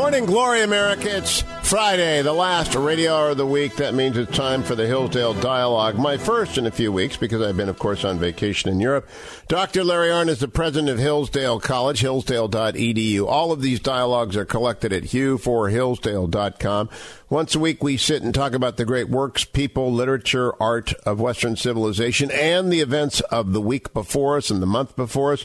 Morning Glory, America. It's Friday, the last radio hour of the week. That means it's time for the Hillsdale Dialogue. My first in a few weeks because I've been, of course, on vacation in Europe. Dr. Larry Arnn is the president of Hillsdale College, hillsdale.edu. All of these dialogues are collected at hugh4hillsdale.com. Once a week, we sit and talk about the great works, people, literature, art of Western civilization and the events of the week before us and the month before us.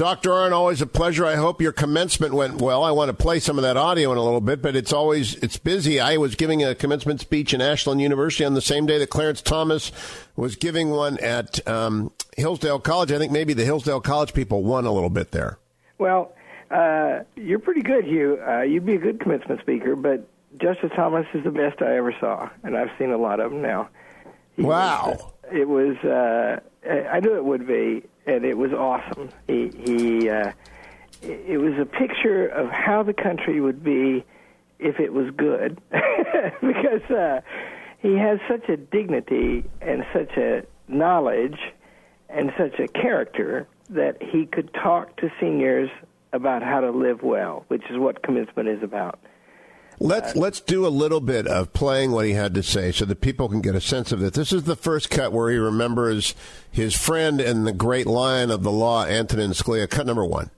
Dr. Arnn, always a pleasure. I hope your commencement went well. I want to play some of that audio in a little bit, but it's always it's busy. I was giving a commencement speech in Ashland University on the same day that Clarence Thomas was giving one at um, Hillsdale College. I think maybe the Hillsdale College people won a little bit there. Well, uh, you're pretty good, Hugh. Uh, you'd be a good commencement speaker, but Justice Thomas is the best I ever saw, and I've seen a lot of them now. He wow. It was, uh, I knew it would be and it was awesome. He, he uh, it was a picture of how the country would be if it was good, because uh, he has such a dignity and such a knowledge and such a character that he could talk to seniors about how to live well, which is what commencement is about. Let's let's do a little bit of playing what he had to say, so that people can get a sense of it. This is the first cut where he remembers his friend and the great lion of the law, Antonin Scalia. Cut number one.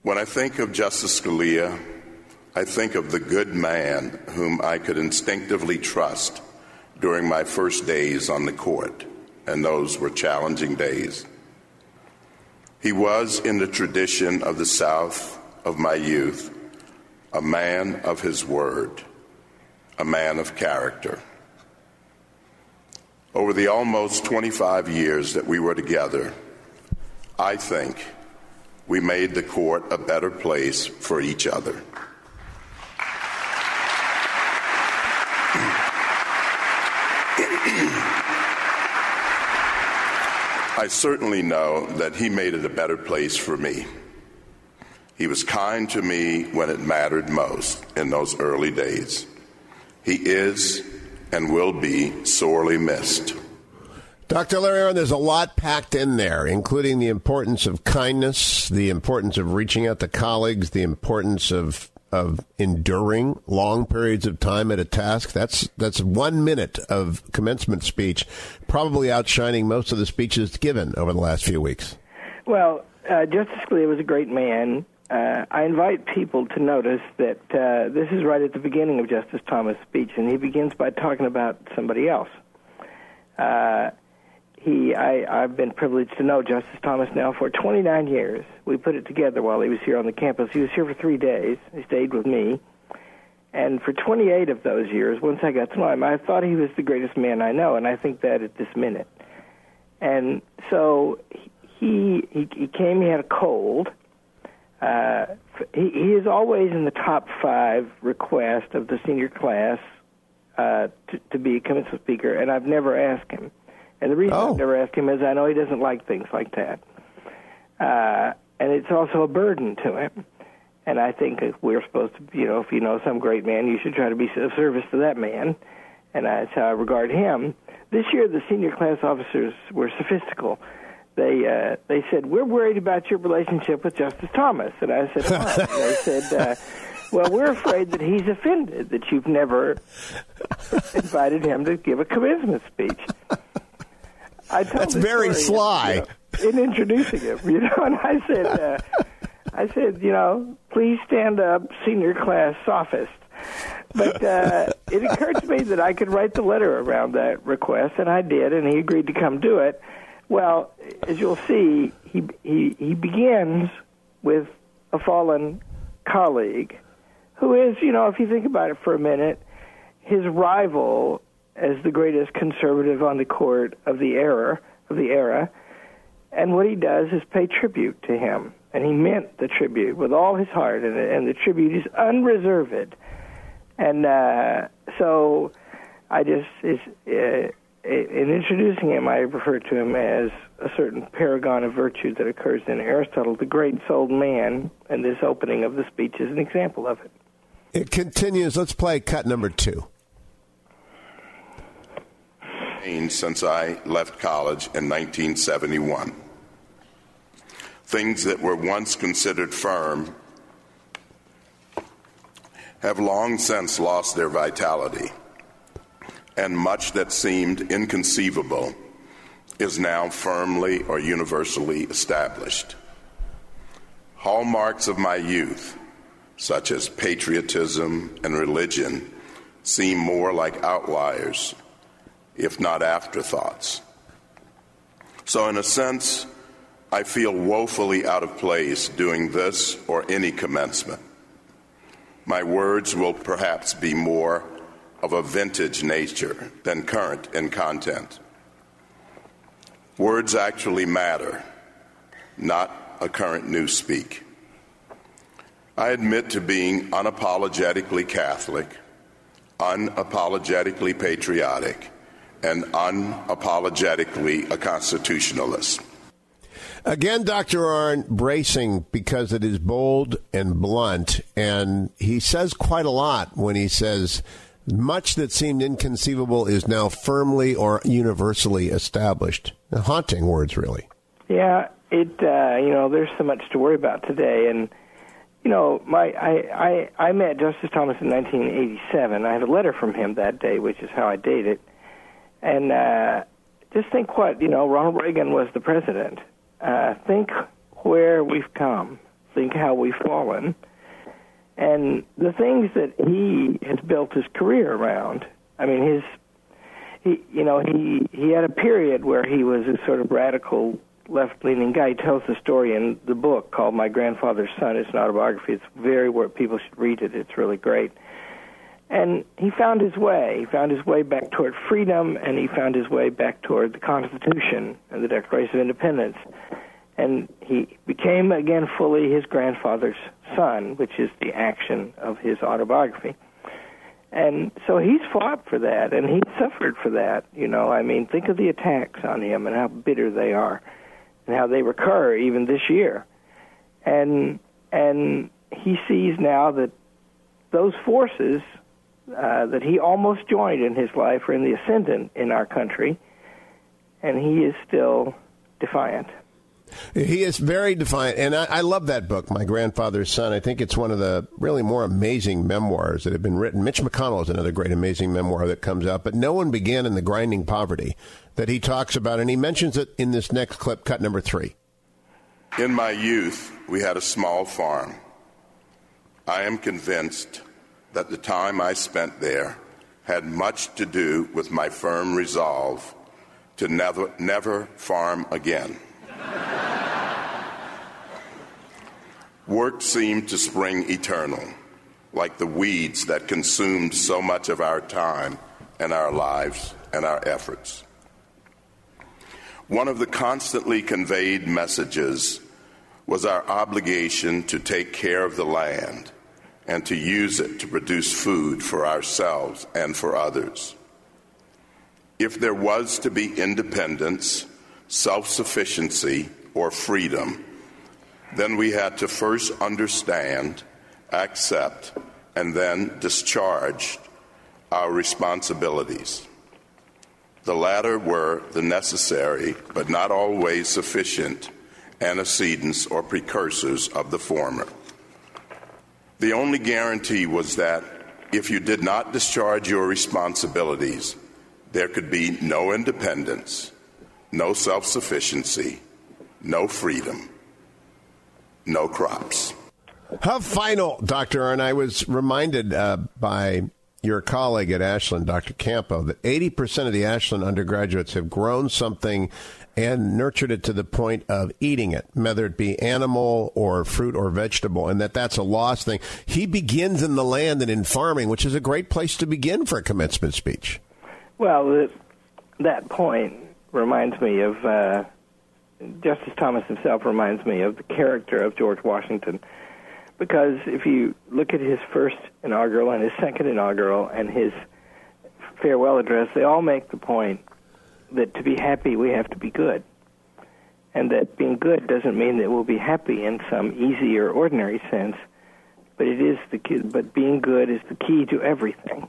When I think of Justice Scalia, I think of the good man whom I could instinctively trust during my first days on the court, and those were challenging days. He was in the tradition of the South of my youth a man of his word, a man of character. Over the almost 25 years that we were together, I think we made the court a better place for each other. I certainly know that he made it a better place for me. He was kind to me when it mattered most in those early days. He is and will be sorely missed. Dr. Larry Arnn, there's a lot packed in there, including the importance of kindness, the importance of reaching out to colleagues, the importance of of enduring long periods of time at a task. That's that's one minute of commencement speech, probably outshining most of the speeches given over the last few weeks. Well, uh, Justice Scalia was a great man uh, I invite people to notice that uh, this is right at the beginning of Justice Thomas' speech, and he begins by talking about somebody else. Uh, he, I, I've been privileged to know Justice Thomas now for 29 years. We put it together while he was here on the campus. He was here for three days. He stayed with me. And for 28 of those years, once I got to know him, I thought he was the greatest man I know, and I think that at this minute. And so he, he, he came, he had a cold uh, he, he is always in the top five request of the senior class uh, to, to be a commencement speaker, and I've never asked him. And the reason oh. I've never asked him is I know he doesn't like things like that. Uh, and it's also a burden to him. And I think we're supposed to, you know, if you know some great man, you should try to be of service to that man. And that's how I regard him. This year, the senior class officers were sophistical they uh, they said we're worried about your relationship with Justice Thomas, and I said, Why? they said, uh, well, we're afraid that he's offended that you've never invited him to give a commencement speech. I told That's very sly. You know, in introducing him, you know, and I said, uh, I said, you know, please stand up, senior class sophist. But uh, it occurred to me that I could write the letter around that request, and I did, and he agreed to come do it. Well, as you'll see, he he he begins with a fallen colleague, who is, you know, if you think about it for a minute, his rival as the greatest conservative on the court of the era of the era, and what he does is pay tribute to him, and he meant the tribute with all his heart, and and the tribute is unreserved, and uh, so I just is. Uh, in introducing him, I refer to him as a certain paragon of virtue that occurs in Aristotle, the great souled man, and this opening of the speech is an example of it. It continues. Let's play cut number two. Since I left college in 1971, things that were once considered firm have long since lost their vitality, and much that seemed inconceivable is now firmly or universally established. Hallmarks of my youth, such as patriotism and religion, seem more like outliers, if not afterthoughts. So, in a sense, I feel woefully out of place doing this or any commencement. My words will perhaps be more of a vintage nature than current in content. Words actually matter, not a current newspeak. I admit to being unapologetically Catholic, unapologetically patriotic, and unapologetically a constitutionalist. Again, Dr. Arnn, bracing because it is bold and blunt, and he says quite a lot when he says much that seemed inconceivable is now firmly or universally established. Haunting words, really. Yeah, it. Uh, you know, there's so much to worry about today, and you know, my I I, I met Justice Thomas in 1987. I had a letter from him that day, which is how I date it, and uh, just think what you know. Ronald Reagan was the president. Uh, think where we've come. Think how we've fallen and the things that he has built his career around. I mean, his he you know he he had a period where he was a sort of radical left-leaning guy. He tells the story in the book called My Grandfather's Son. It's an autobiography. It's very where people should read it. It's really great. And he found his way. He found his way back toward freedom, and he found his way back toward the Constitution and the Declaration of Independence and he became again fully his grandfather's son, which is the action of his autobiography. And so he's fought for that, and he suffered for that. You know, I mean, think of the attacks on him and how bitter they are, and how they recur even this year. And and he sees now that those forces uh, that he almost joined in his life are in the ascendant in our country, and he is still defiant. He is very defiant, and I, I, love that book, My Grandfather's Son. I think it's one of the really more amazing memoirs that have been written. Mitch McConnell is another great, amazing memoir that comes out, but no one began in the grinding poverty that he talks about, and he mentions it in this next clip, cut number three. In my youth, we had a small farm. I am convinced that the time I spent there had much to do with my firm resolve to never, never farm again. Work seemed to spring eternal, like the weeds that consumed so much of our time and our lives and our efforts. One of the constantly conveyed messages was our obligation to take care of the land and to use it to produce food for ourselves and for others. If there was to be independence, self sufficiency, or freedom, then we had to first understand, accept, and then discharge our responsibilities. The latter were the necessary, but not always sufficient, antecedents or precursors of the former. The only guarantee was that if you did not discharge your responsibilities, there could be no independence, no self sufficiency, no freedom, no crops. How final, Dr. And I was reminded uh, by your colleague at Ashland, Dr. Campo, that 80% of the Ashland undergraduates have grown something and nurtured it to the point of eating it, whether it be animal or fruit or vegetable, and that that's a lost thing. He begins in the land and in farming, which is a great place to begin for a commencement speech. Well, that point reminds me of uh, Justice Thomas himself reminds me of the character of George Washington. Because if you look at his first inaugural and his second inaugural and his farewell address, they all make the point that to be happy, we have to be good. And that being good doesn't mean that we'll be happy in some easy or ordinary sense, but it is the key, but being good is the key to everything.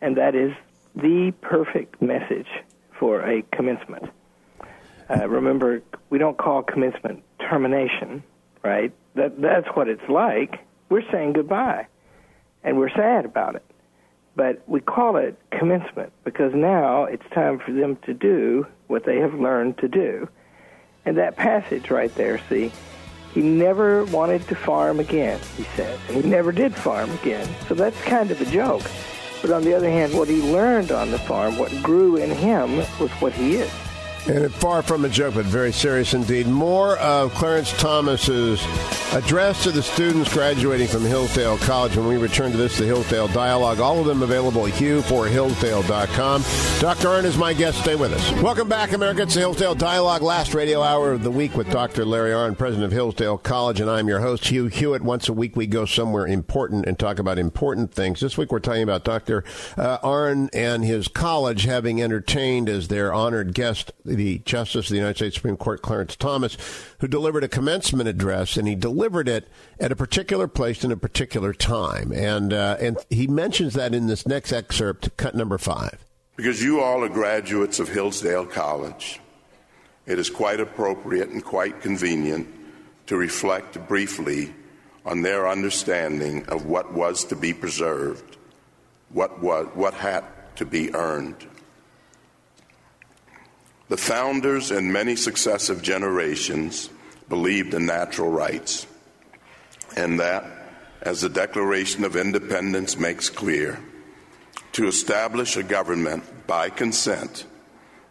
And that is the perfect message for a commencement. Uh, remember, we don't call commencement termination, right? That that's what it's like. We're saying goodbye, and we're sad about it. But we call it commencement because now it's time for them to do what they have learned to do. And that passage right there, see, he never wanted to farm again, he said. And he never did farm again. So that's kind of a joke. But on the other hand, what he learned on the farm, what grew in him, was what he is. And far from a joke, but very serious indeed. More of Clarence Thomas's address to the students graduating from Hillsdale College when we return to this, the Hillsdale Dialogue. All of them available at hugh4hillsdale.com. Dr. Arnn is my guest. Stay with us. Welcome back, America. It's the Hillsdale Dialogue, last radio hour of the week with Dr. Larry Arnn, president of Hillsdale College, and I'm your host, Hugh Hewitt. Once a week, we go somewhere important and talk about important things. This week, we're talking about Dr. Uh, Arnn and his college having entertained as their honored guest the Justice of the United States Supreme Court, Clarence Thomas, who delivered a commencement address, and he delivered it at a particular place in a particular time. And, uh, and he mentions that in this next excerpt, cut number five. Because you all are graduates of Hillsdale College, it is quite appropriate and quite convenient to reflect briefly on their understanding of what was to be preserved, what, was, what had to be earned. The founders and many successive generations believed in natural rights, and that, as the Declaration of Independence makes clear, to establish a government by consent,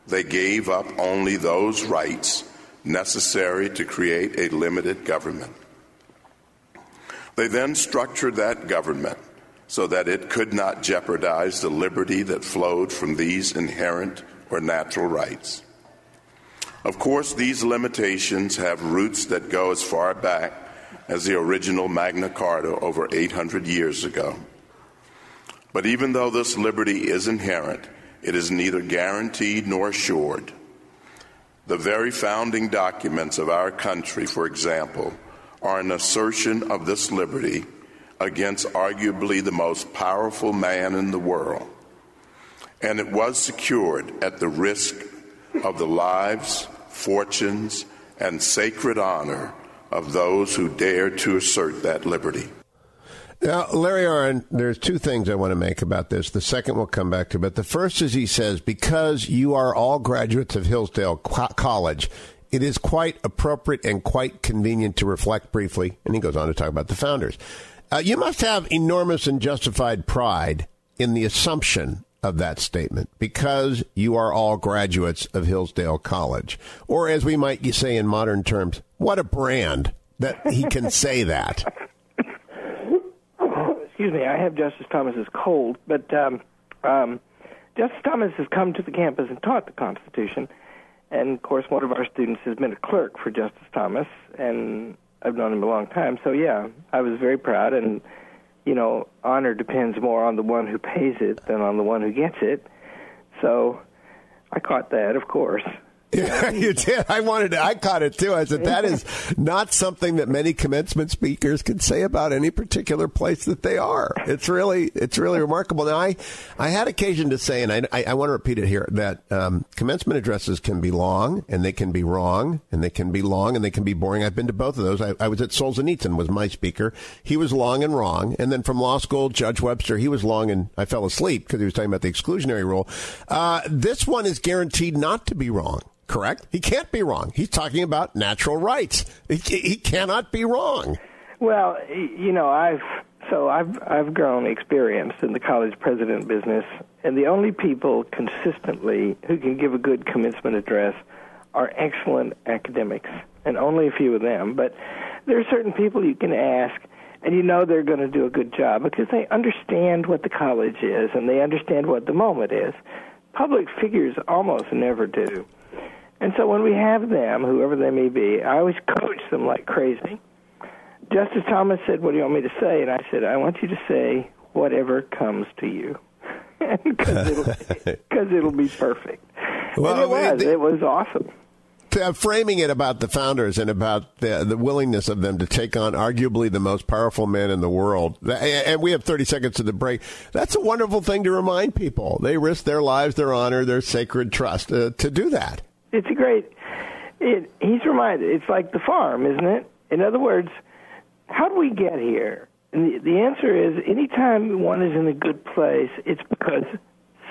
they gave up only those rights necessary to create a limited government. They then structured that government so that it could not jeopardize the liberty that flowed from these inherent or natural rights. Of course, these limitations have roots that go as far back as the original Magna Carta over 800 years ago. But even though this liberty is inherent, it is neither guaranteed nor assured. The very founding documents of our country, for example, are an assertion of this liberty against arguably the most powerful man in the world. And it was secured at the risk of the lives, fortunes, and sacred honor of those who dare to assert that liberty. Now, Larry Arnn, there's two things I want to make about this. The second we'll come back to, but the first is he says, because you are all graduates of Hillsdale College, it is quite appropriate and quite convenient to reflect briefly. And he goes on to talk about the founders. Uh, you must have enormous and justified pride in the assumption of that statement because you are all graduates of Hillsdale College. Or, as we might say in modern terms, what a brand that he can say that. Excuse me, I have Justice Thomas's cold, but um, um, Justice Thomas has come to the campus and taught the Constitution. And of course, one of our students has been a clerk for Justice Thomas, and I've known him a long time. So, yeah, I was very proud. And you know, honor depends more on the one who pays it than on the one who gets it. So I caught that, of course. Yeah, you did. I wanted to, I caught it too. I said that is not something that many commencement speakers can say about any particular place that they are. It's really, it's really remarkable. Now, I, I had occasion to say, and I, I, I want to repeat it here, that um, commencement addresses can be long, and they can be wrong, and they can be long, and they can be boring. I've been to both of those. I, I was at Solzhenitsyn was my speaker. He was long and wrong, and then from law school, Judge Webster, he was long, and I fell asleep because he was talking about the exclusionary rule. Uh, this one is guaranteed not to be wrong correct? He can't be wrong. He's talking about natural rights. He, he cannot be wrong. Well, you know, I've so I've I've grown experienced in the college president business, and the only people consistently who can give a good commencement address are excellent academics, and only a few of them. But there are certain people you can ask, and you know they're going to do a good job because they understand what the college is and they understand what the moment is. Public figures almost never do. And so when we have them, whoever they may be, I always coach them like crazy. Justice Thomas said, What do you want me to say? And I said, I want you to say whatever comes to you. Because it'll, it'll be perfect. Well, and it was. The, it was awesome. Uh, framing it about the founders and about the, the willingness of them to take on arguably the most powerful man in the world. And we have 30 seconds to the break. That's a wonderful thing to remind people. They risk their lives, their honor, their sacred trust uh, to do that it's a great. It, he's reminded. It's like the farm, isn't it? In other words, how do we get here? And the, the answer is anytime one is in a good place, it's because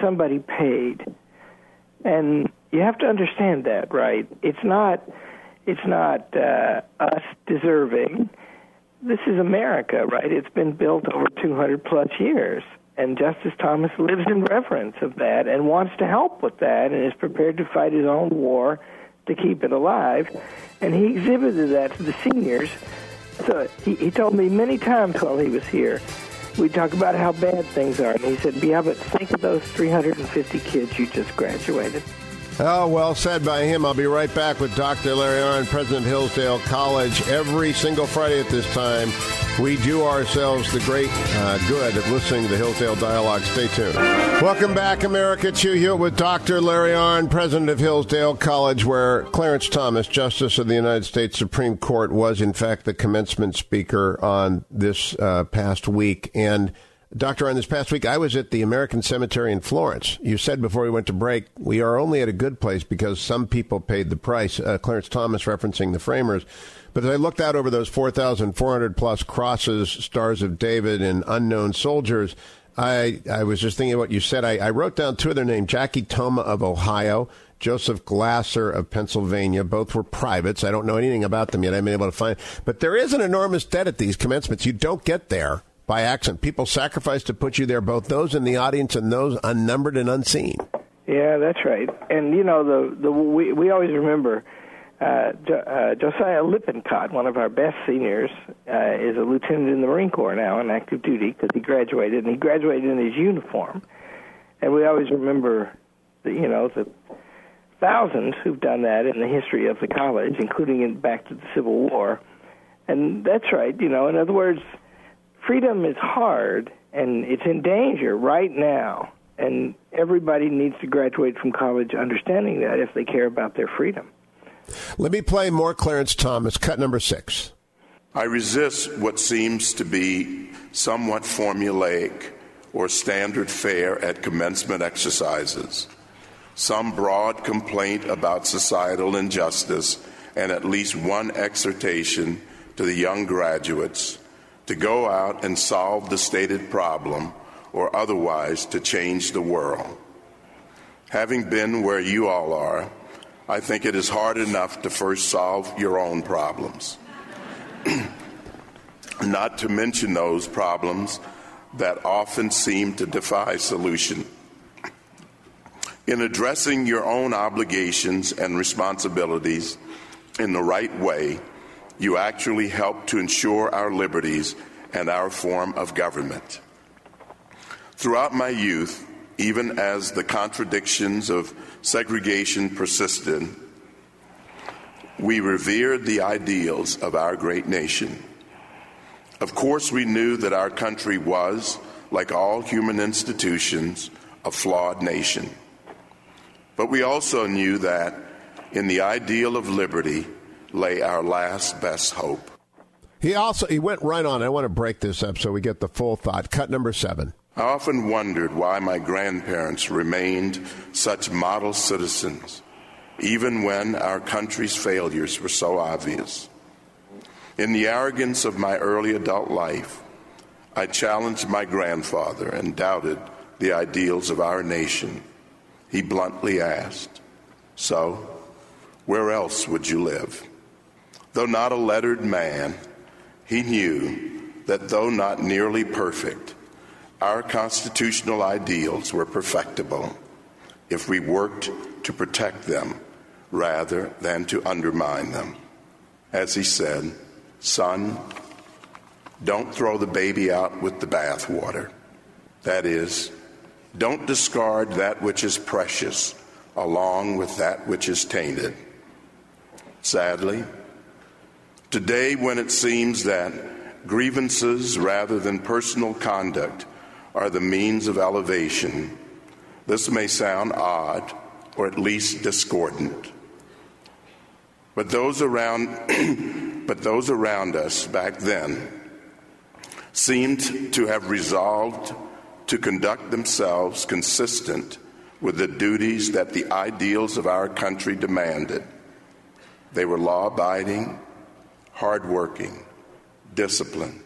somebody paid. And you have to understand that, right? It's not it's not uh, us deserving. This is America, right? It's been built over 200 plus years. And Justice Thomas lives in reverence of that and wants to help with that and is prepared to fight his own war to keep it alive. And he exhibited that to the seniors. So he, he told me many times while he was here, we talk about how bad things are. And he said, yeah, but think of those 350 kids you just graduated. Oh, well said by him. I'll be right back with Dr. Larry Arnn, president of Hillsdale College. Every single Friday at this time, we do ourselves the great uh, good of listening to the Hillsdale Dialogue. Stay tuned. Welcome back, America. Hugh Hewitt with Dr. Larry Arnn, president of Hillsdale College, where Clarence Thomas, Justice of the United States Supreme Court, was in fact the commencement speaker on this uh, past week. And Doctor, on this past week, I was at the American Cemetery in Florence. You said before we went to break, we are only at a good place because some people paid the price. Uh, Clarence Thomas referencing the framers. But as I looked out over those 4,400 plus crosses, Stars of David, and unknown soldiers, I, I was just thinking what you said. I, I wrote down two of their names Jackie Toma of Ohio, Joseph Glasser of Pennsylvania. Both were privates. I don't know anything about them yet. I haven't been able to find. But there is an enormous debt at these commencements. You don't get there by accident. People sacrifice to put you there, both those in the audience and those unnumbered and unseen. Yeah, that's right. And you know, the the we we always remember uh, jo- uh, Josiah Lippincott, one of our best seniors, uh, is a lieutenant in the Marine Corps now on active duty because he graduated, and he graduated in his uniform. And we always remember, the, you know, the thousands who've done that in the history of the college, including in back to the Civil War. And that's right. You know, in other words freedom is hard and it's in danger right now. And everybody needs to graduate from college understanding that if they care about their freedom. Let me play more Clarence Thomas, cut number six. I resist what seems to be somewhat formulaic or standard fare at commencement exercises. Some broad complaint about societal injustice, and at least one exhortation to the young graduates to go out and solve the stated problem or otherwise to change the world. Having been where you all are, I think it is hard enough to first solve your own problems. Not to mention those problems that often seem to defy solution. In addressing your own obligations and responsibilities in the right way, you actually help to ensure our liberties and our form of government. Throughout my youth, even as the contradictions of segregation persisted, we revered the ideals of our great nation. Of course, we knew that our country was, like all human institutions, a flawed nation. But we also knew that in the ideal of liberty, lay our last best hope. He also he went right on. I want to break this up so we get the full thought. Cut number seven. I often wondered why my grandparents remained such model citizens, even when our country's failures were so obvious. In the arrogance of my early adult life, I challenged my grandfather and doubted the ideals of our nation. He bluntly asked, So, where else would you live? Though not a lettered man, he knew that though not nearly perfect, our constitutional ideals were perfectible if we worked to protect them rather than to undermine them. As he said, Son, don't throw the baby out with the bathwater. That is, don't discard that which is precious along with that which is tainted. Sadly, Today, when it seems that grievances rather than personal conduct are the means of elevation, this may sound odd or at least discordant. But those around, but those around us back then seemed to have resolved to conduct themselves consistent with the duties that the ideals of our country demanded. They were law abiding, hardworking, disciplined.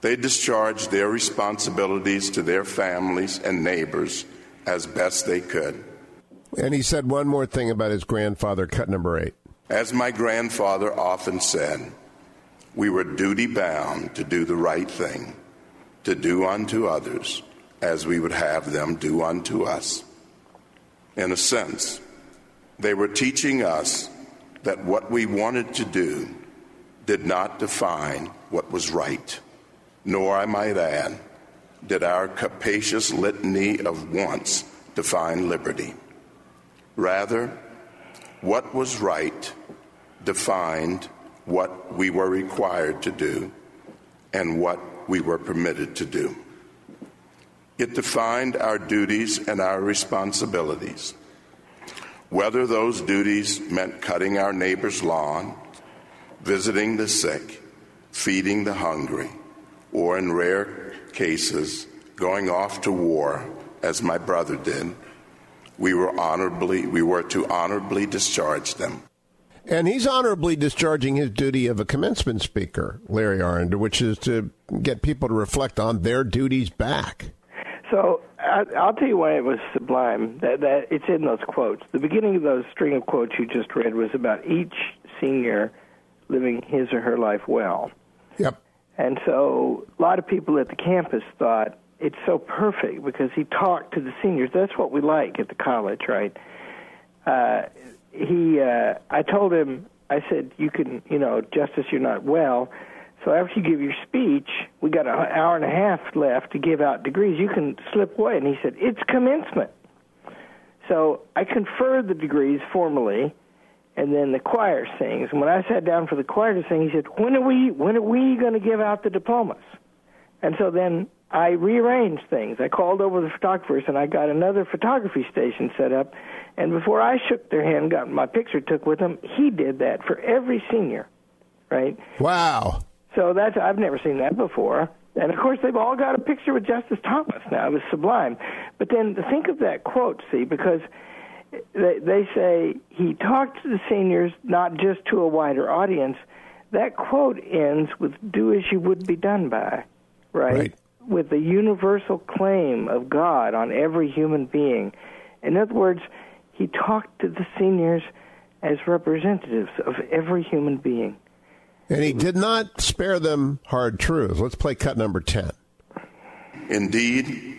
They discharged their responsibilities to their families and neighbors as best they could. And he said one more thing about his grandfather, cut number eight. As my grandfather often said, we were duty bound to do the right thing, to do unto others as we would have them do unto us. In a sense, they were teaching us that what we wanted to do did not define what was right, nor, I might add, did our capacious litany of wants define liberty. Rather, what was right defined what we were required to do and what we were permitted to do. It defined our duties and our responsibilities. Whether those duties meant cutting our neighbor's lawn, visiting the sick, feeding the hungry, or in rare cases, going off to war, as my brother did, we were honorably we were to honorably discharge them. And he's honorably discharging his duty of a commencement speaker, Larry Arnn, which is to get people to reflect on their duties back. So I, will tell you why it was sublime. That, that it's in those quotes. The beginning of those string of quotes you just read was about each senior living his or her life well. Yep. And so a lot of people at the campus thought it's so perfect because he talked to the seniors. That's what we like at the college, right? Uh, he uh, I told him I said you can you know Justice you're not well so after you give your speech we got an hour and a half left to give out degrees you can slip away and he said it's commencement so I conferred the degrees formally and then the choir sings and when I sat down for the choir to sing he said when are we when are we going to give out the diplomas and so then I rearranged things. I called over the photographers and I got another photography station set up. And before I shook their hand, got my picture took with them, he did that for every senior, right? Wow. So that's I've never seen that before. And of course, they've all got a picture with Justice Thomas now. It was sublime. But then think of that quote, see, because they, they say he talked to the seniors not just to a wider audience. That quote ends with "Do as you would be done by," right? right with the universal claim of God on every human being. In other words, he talked to the seniors as representatives of every human being. And he did not spare them hard truths. Let's play cut number 10. Indeed,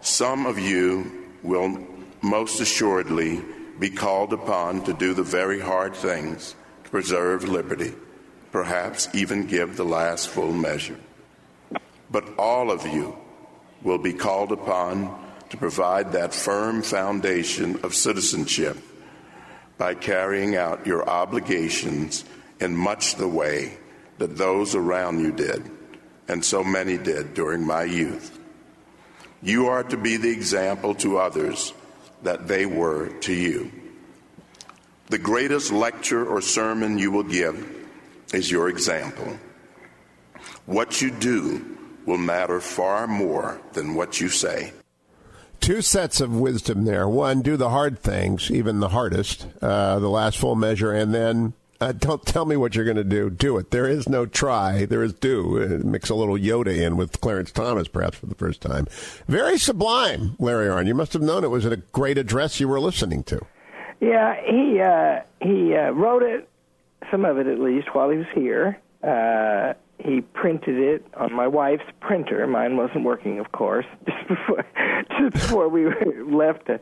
some of you will most assuredly be called upon to do the very hard things to preserve liberty, perhaps even give the last full measure but all of you will be called upon to provide that firm foundation of citizenship by carrying out your obligations in much the way that those around you did, and so many did during my youth. You are to be the example to others that they were to you. The greatest lecture or sermon you will give is your example. What you do will matter far more than what you say. Two sets of wisdom there. One, do the hard things, even the hardest, uh, the last full measure, and then uh, don't tell me what you're going to do. Do it. There is no try. There is do. Uh, mix a little Yoda in with Clarence Thomas, perhaps for the first time. Very sublime, Larry Arnn. You must have known it was a great address you were listening to. Yeah, he uh, he uh, wrote it, some of it at least, while he was here. Uh, he printed it on my wife's printer. Mine wasn't working, of course, just before just before we left to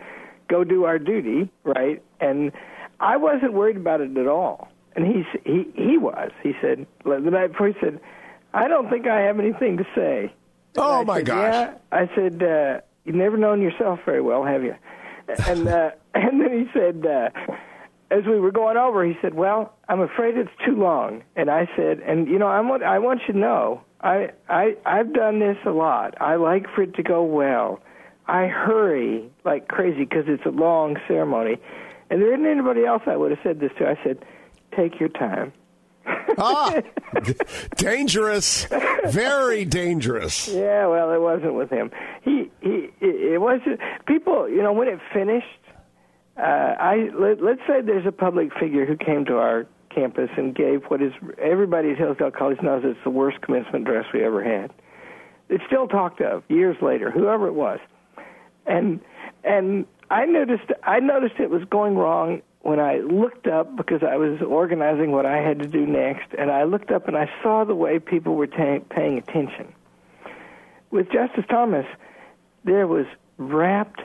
go do our duty, right? And I wasn't worried about it at all. And he's he he was. He said the night before he said, "I don't think I have anything to say." And oh I my said, gosh! Yeah. I said, uh, "You've never known yourself very well, have you?" And uh, and then he said. Uh, as we were going over, he said, "Well, I'm afraid it's too long." And I said, "And you know, I want I want you to know, I I I've done this a lot. I like for it to go well. I hurry like crazy because it's a long ceremony. And there isn't anybody else I would have said this to. I said, "Take your time." ah, dangerous, very dangerous. Yeah, well, it wasn't with him. He he. It, it wasn't. People, you know, when it finished uh, I let, let's say there's a public figure who came to our campus and gave what is everybody at Hillsdale College knows it's the worst commencement address we ever had. It's still talked of years later, whoever it was, and and I noticed I noticed it was going wrong when I looked up because I was organizing what I had to do next, and I looked up and I saw the way people were ta- paying attention. With Justice Thomas, there was rapt,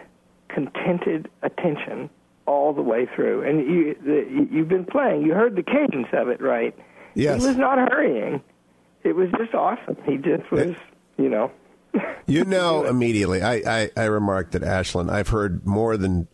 contented attention all the way through, and you the, you've been playing. You heard the cadence of it, right? Yes. He was not hurrying. It was just awesome. He just was, you know. You know immediately. I, I, I remarked that Ashland, I've heard more than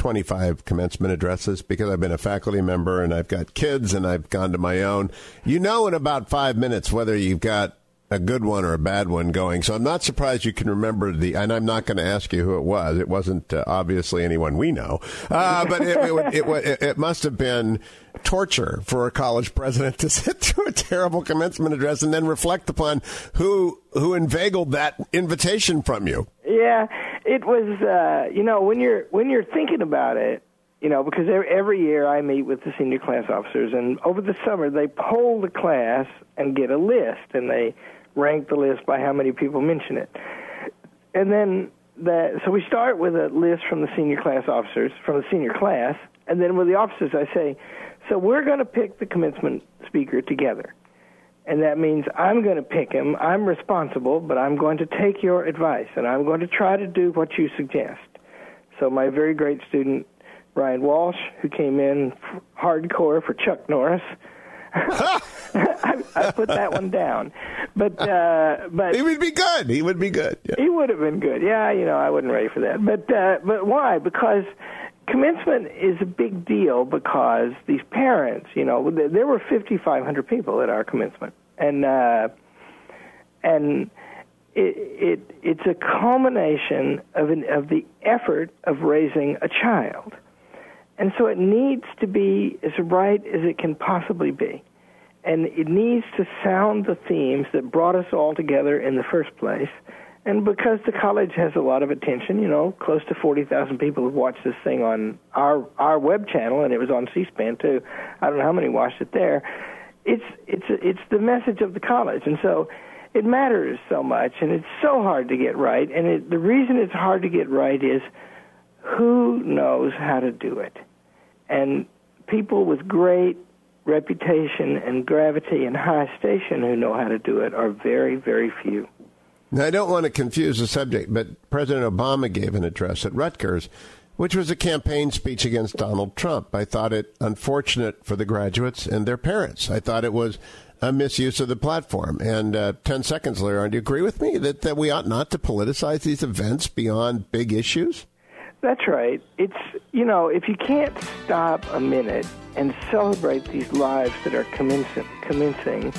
25 commencement addresses because I've been a faculty member and I've got kids and I've gone to my own. You know in about five minutes whether you've got a good one or a bad one going. So I'm not surprised you can remember the, and I'm not going to ask you who it was. It wasn't uh, obviously anyone we know, uh, but it, it, it, it, must have been torture for a college president to sit through a terrible commencement address and then reflect upon who who inveigled that invitation from you. Yeah, it was. Uh, you know, when you're when you're thinking about it, you know, because every year I meet with the senior class officers, and over the summer they poll the class and get a list, and they rank the list by how many people mention it. And then that so we start with a list from the senior class officers from the senior class, and then with the officers I say, so we're going to pick the commencement speaker together. And that means I'm going to pick him. I'm responsible, but I'm going to take your advice and I'm going to try to do what you suggest. So my very great student Ryan Walsh, who came in hardcore for Chuck Norris, I, I put that one down, but uh, but he would be good. He would be good. Yeah. He would have been good. Yeah, you know, I wasn't ready for that. But uh, but why? Because commencement is a big deal because these parents, you know, there were 5,500 people at our commencement, and uh, and it, it it's a culmination of an, of the effort of raising a child. And so it needs to be as right as it can possibly be. And it needs to sound the themes that brought us all together in the first place. And because the college has a lot of attention, you know, close to 40,000 people have watched this thing on our our web channel and it was on C-SPAN too. I don't know how many watched it there. It's it's it's the message of the college. And so it matters so much and it's so hard to get right and it, the reason it's hard to get right is who knows how to do it and people with great reputation and gravity and high station who know how to do it are very, very few. Now, I don't want to confuse the subject, but President Obama gave an address at Rutgers, which was a campaign speech against Donald Trump. I thought it unfortunate for the graduates and their parents. I thought it was a misuse of the platform. And uh, 10 seconds later, do you agree with me that, that we ought not to politicize these events beyond big issues? That's right. It's, you know, if you can't stop a minute and celebrate these lives that are commencing, commencing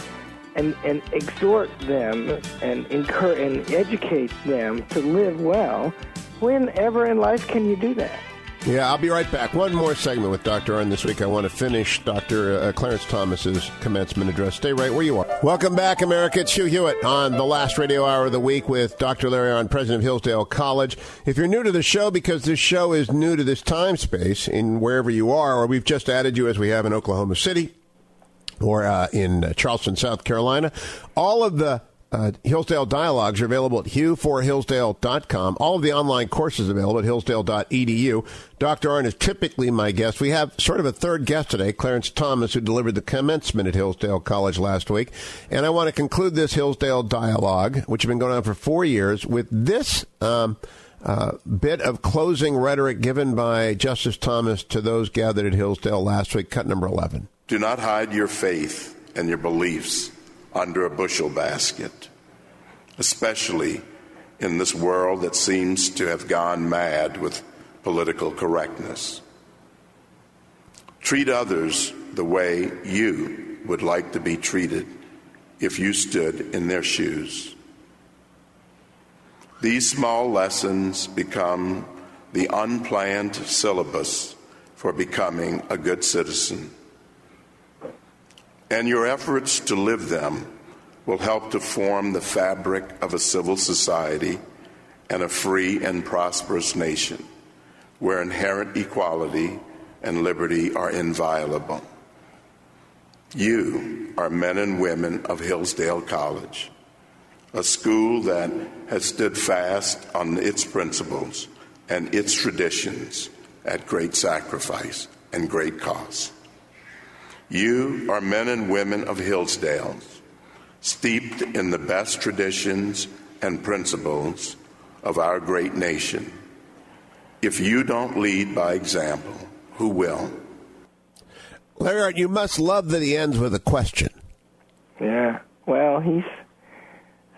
and, and exhort them and encourage and educate them to live well, whenever in life can you do that? Yeah, I'll be right back. One more segment with Dr. Arnn this week. I want to finish Dr. Uh, Clarence Thomas's commencement address. Stay right where you are. Welcome back, America. It's Hugh Hewitt on the last radio hour of the week with Dr. Larry Arnn, president of Hillsdale College. If you're new to the show, because this show is new to this time space in wherever you are, or we've just added you as we have in Oklahoma City or uh, in Charleston, South Carolina, all of the uh, Hillsdale Dialogues are available at hughforhillsdale.com. All of the online courses available at hillsdale.edu. Dr. Arnn is typically my guest. We have sort of a third guest today, Clarence Thomas, who delivered the commencement at Hillsdale College last week. And I want to conclude this Hillsdale Dialogue, which has been going on for four years, with this um, uh, bit of closing rhetoric given by Justice Thomas to those gathered at Hillsdale last week, cut number 11. Do not hide your faith and your beliefs under a bushel basket, especially in this world that seems to have gone mad with political correctness. Treat others the way you would like to be treated if you stood in their shoes. These small lessons become the unplanned syllabus for becoming a good citizen and your efforts to live them will help to form the fabric of a civil society and a free and prosperous nation where inherent equality and liberty are inviolable. You are men and women of Hillsdale College, a school that has stood fast on its principles and its traditions at great sacrifice and great cost. You are men and women of Hillsdale, steeped in the best traditions and principles of our great nation. If you don't lead by example, who will? Larry, you must love that he ends with a question. Yeah. Well, he's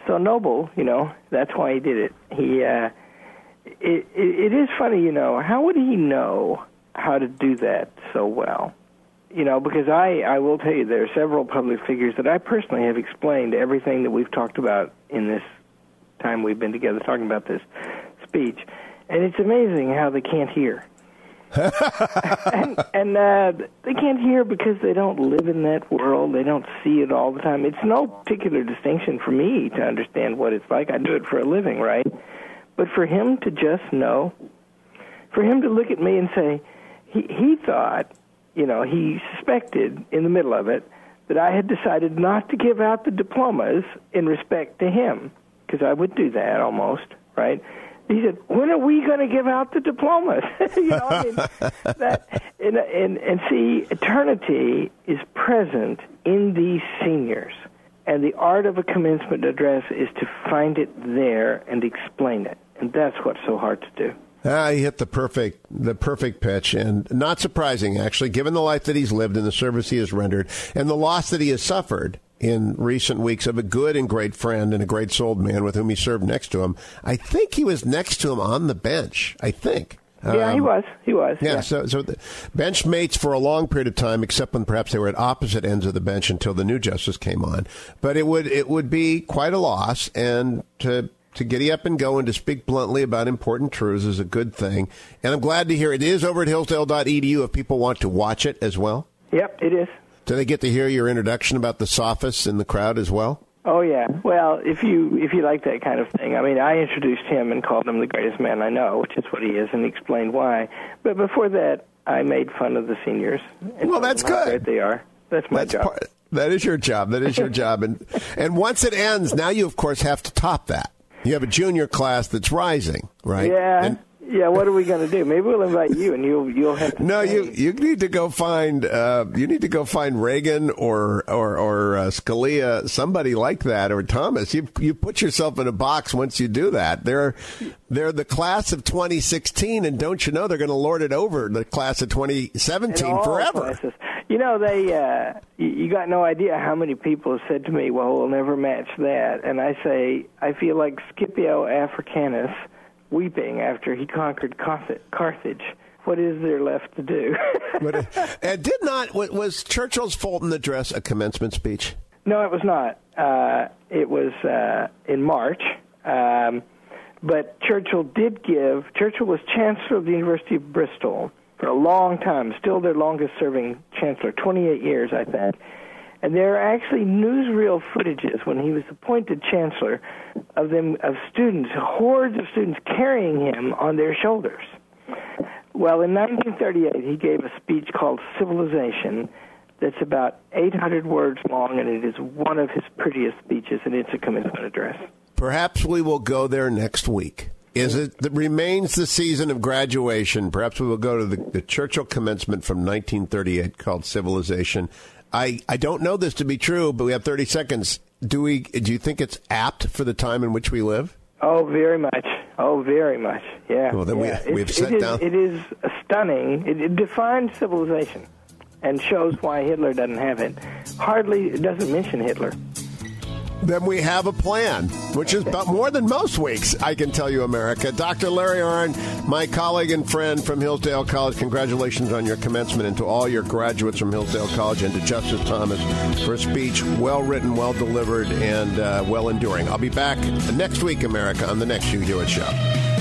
so noble, you know. That's why he did it. He, uh, it, it, it is funny, you know. How would he know how to do that so well? You know, because I, I will tell you, there are several public figures that I personally have explained everything that we've talked about in this time we've been together talking about this speech, and it's amazing how they can't hear. and and uh, they can't hear because they don't live in that world. They don't see it all the time. It's no particular distinction for me to understand what it's like. I do it for a living, right? But for him to just know, for him to look at me and say, he he thought, you know, he suspected in the middle of it that I had decided not to give out the diplomas in respect to him because I would do that almost, right? he said, "When are we going to give out the diplomas?" you know, I mean, that and, and and see, eternity is present in these seniors, and the art of a commencement address is to find it there and explain it, and that's what's so hard to do. Ah, he hit the perfect the perfect pitch, and not surprising actually, given the life that he's lived and the service he has rendered, and the loss that he has suffered in recent weeks of a good and great friend and a great souled man with whom he served next to him. I think he was next to him on the bench. I think. Yeah, um, he was. He was. Yeah, yeah. so so the bench mates for a long period of time, except when perhaps they were at opposite ends of the bench until the new justice came on. But it would it would be quite a loss, and to to giddy up and go and to speak bluntly about important truths is a good thing. And I'm glad to hear it is over at hillsdale.edu if people want to watch it as well. Yep, it is. Do they get to hear your introduction about the sophists in the crowd as well? Oh yeah. Well, if you if you like that kind of thing, I mean, I introduced him and called him the greatest man I know, which is what he is, and explained why. But before that, I made fun of the seniors. well, that's good. they are. That's my that's job. Part, that is your job. That is your job. And and once it ends, now you of course have to top that. You have a junior class that's rising, right? Yeah. And, yeah, what are we going to do? Maybe we'll invite you, and you'll you'll have to. No, you you need to go find uh, you need to go find Reagan or or or uh, Scalia, somebody like that, or Thomas. You you put yourself in a box once you do that. They're they're the class of 2016, and don't you know they're going to lord it over the class of 2017 forever. Classes. You know, they uh, you got no idea how many people have said to me, "Well, we'll never match that," and I say, I feel like Scipio Africanus weeping after he conquered Carthage. What is there left to do? but, and did not was Churchill's Fulton address a commencement speech? No, it was not. Uh, it was uh, in March. Um, but Churchill did give. Churchill was chancellor of the University of Bristol for a long time, still their longest serving chancellor, 28 years, I think. And there are actually newsreel footages when he was appointed chancellor of them of students, hordes of students carrying him on their shoulders. Well, in 1938, he gave a speech called Civilization that's about 800 words long, and it is one of his prettiest speeches, and it's a commencement address. Perhaps we will go there next week. Is it that remains the season of graduation? Perhaps we will go to the, the Churchill commencement from 1938 called Civilization. I, I don't know this to be true, but we have 30 seconds. Do we? Do you think it's apt for the time in which we live? Oh, very much. Oh, very much. Yeah. Well, then yeah. we, we've set it is, down. It is stunning. It, it defines civilization and shows why Hitler doesn't have it. Hardly it doesn't mention Hitler then we have a plan, which is about more than most weeks, I can tell you, America. Dr. Larry Arnn, my colleague and friend from Hillsdale College, congratulations on your commencement and to all your graduates from Hillsdale College and to Justice Thomas for a speech well written, well delivered, and uh, well enduring. I'll be back next week, America, on the next Hugh Hewitt Show.